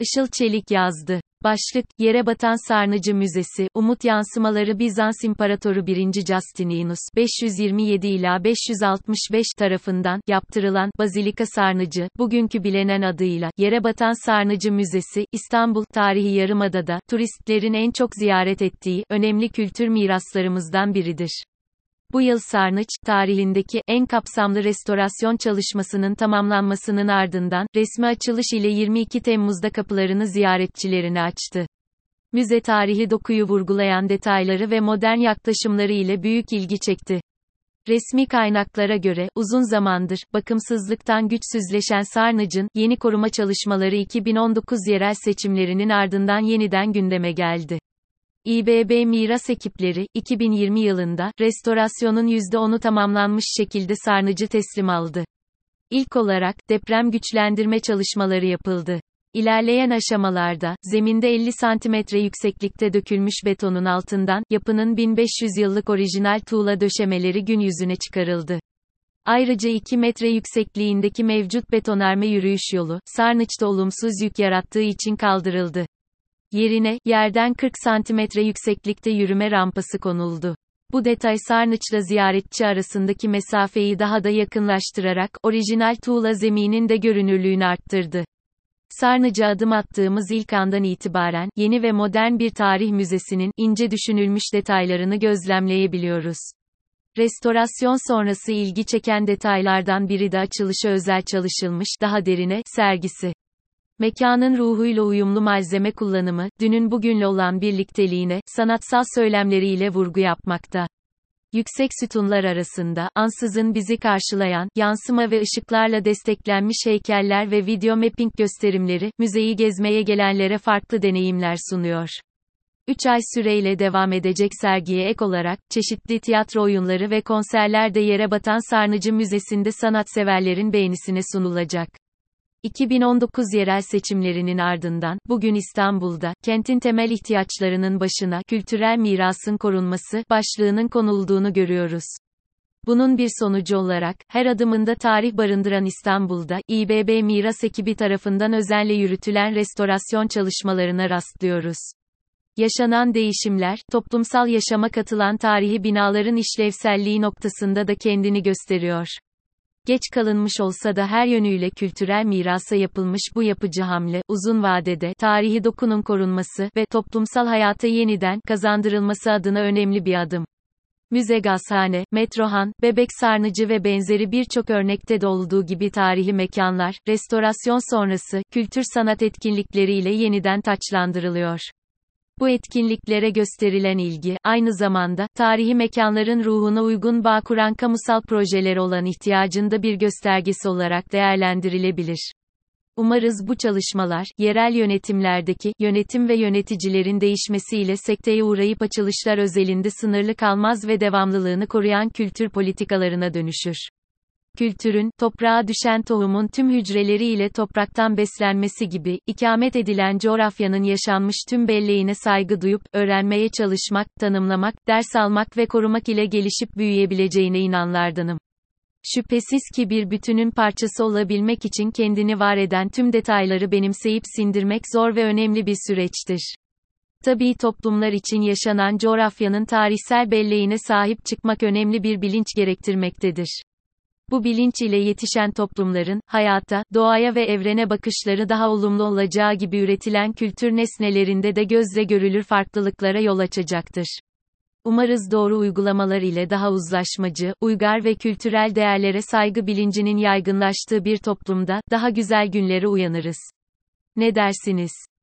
Işıl Çelik yazdı. Başlık, Yere Batan Sarnıcı Müzesi, Umut Yansımaları Bizans İmparatoru 1. Justininus, 527 ila 565 tarafından, yaptırılan, Bazilika Sarnıcı, bugünkü bilinen adıyla, Yere Batan Sarnıcı Müzesi, İstanbul, tarihi Yarımada'da, turistlerin en çok ziyaret ettiği, önemli kültür miraslarımızdan biridir. Bu yıl Sarnıç, tarihindeki en kapsamlı restorasyon çalışmasının tamamlanmasının ardından, resmi açılış ile 22 Temmuz'da kapılarını ziyaretçilerine açtı. Müze tarihi dokuyu vurgulayan detayları ve modern yaklaşımları ile büyük ilgi çekti. Resmi kaynaklara göre, uzun zamandır, bakımsızlıktan güçsüzleşen Sarnıc'ın, yeni koruma çalışmaları 2019 yerel seçimlerinin ardından yeniden gündeme geldi. İBB Miras ekipleri, 2020 yılında, restorasyonun %10'u tamamlanmış şekilde sarnıcı teslim aldı. İlk olarak, deprem güçlendirme çalışmaları yapıldı. İlerleyen aşamalarda, zeminde 50 santimetre yükseklikte dökülmüş betonun altından, yapının 1500 yıllık orijinal tuğla döşemeleri gün yüzüne çıkarıldı. Ayrıca 2 metre yüksekliğindeki mevcut betonarme yürüyüş yolu, Sarnıç'ta olumsuz yük yarattığı için kaldırıldı. Yerine, yerden 40 santimetre yükseklikte yürüme rampası konuldu. Bu detay Sarnıç'la ziyaretçi arasındaki mesafeyi daha da yakınlaştırarak, orijinal tuğla zeminin de görünürlüğünü arttırdı. Sarnıc'a adım attığımız ilk andan itibaren, yeni ve modern bir tarih müzesinin, ince düşünülmüş detaylarını gözlemleyebiliyoruz. Restorasyon sonrası ilgi çeken detaylardan biri de açılışa özel çalışılmış, daha derine, sergisi. Mekanın ruhuyla uyumlu malzeme kullanımı, dünün bugünle olan birlikteliğine, sanatsal söylemleriyle vurgu yapmakta. Yüksek sütunlar arasında, ansızın bizi karşılayan, yansıma ve ışıklarla desteklenmiş heykeller ve video mapping gösterimleri, müzeyi gezmeye gelenlere farklı deneyimler sunuyor. 3 ay süreyle devam edecek sergiye ek olarak, çeşitli tiyatro oyunları ve konserler de yere batan Sarnıcı Müzesi'nde sanatseverlerin beğenisine sunulacak. 2019 yerel seçimlerinin ardından, bugün İstanbul'da, kentin temel ihtiyaçlarının başına, kültürel mirasın korunması, başlığının konulduğunu görüyoruz. Bunun bir sonucu olarak, her adımında tarih barındıran İstanbul'da, İBB Miras ekibi tarafından özenle yürütülen restorasyon çalışmalarına rastlıyoruz. Yaşanan değişimler, toplumsal yaşama katılan tarihi binaların işlevselliği noktasında da kendini gösteriyor. Geç kalınmış olsa da her yönüyle kültürel mirasa yapılmış bu yapıcı hamle, uzun vadede, tarihi dokunun korunması ve toplumsal hayata yeniden kazandırılması adına önemli bir adım. Müze Gazhane, Metrohan, Bebek Sarnıcı ve benzeri birçok örnekte de olduğu gibi tarihi mekanlar, restorasyon sonrası, kültür sanat etkinlikleriyle yeniden taçlandırılıyor. Bu etkinliklere gösterilen ilgi, aynı zamanda, tarihi mekanların ruhuna uygun bağ kuran kamusal projeler olan ihtiyacında bir göstergesi olarak değerlendirilebilir. Umarız bu çalışmalar, yerel yönetimlerdeki, yönetim ve yöneticilerin değişmesiyle sekteye uğrayıp açılışlar özelinde sınırlı kalmaz ve devamlılığını koruyan kültür politikalarına dönüşür kültürün, toprağa düşen tohumun tüm hücreleriyle topraktan beslenmesi gibi, ikamet edilen coğrafyanın yaşanmış tüm belleğine saygı duyup, öğrenmeye çalışmak, tanımlamak, ders almak ve korumak ile gelişip büyüyebileceğine inanlardanım. Şüphesiz ki bir bütünün parçası olabilmek için kendini var eden tüm detayları benimseyip sindirmek zor ve önemli bir süreçtir. Tabii toplumlar için yaşanan coğrafyanın tarihsel belleğine sahip çıkmak önemli bir bilinç gerektirmektedir. Bu bilinç ile yetişen toplumların, hayata, doğaya ve evrene bakışları daha olumlu olacağı gibi üretilen kültür nesnelerinde de gözle görülür farklılıklara yol açacaktır. Umarız doğru uygulamalar ile daha uzlaşmacı, uygar ve kültürel değerlere saygı bilincinin yaygınlaştığı bir toplumda, daha güzel günlere uyanırız. Ne dersiniz?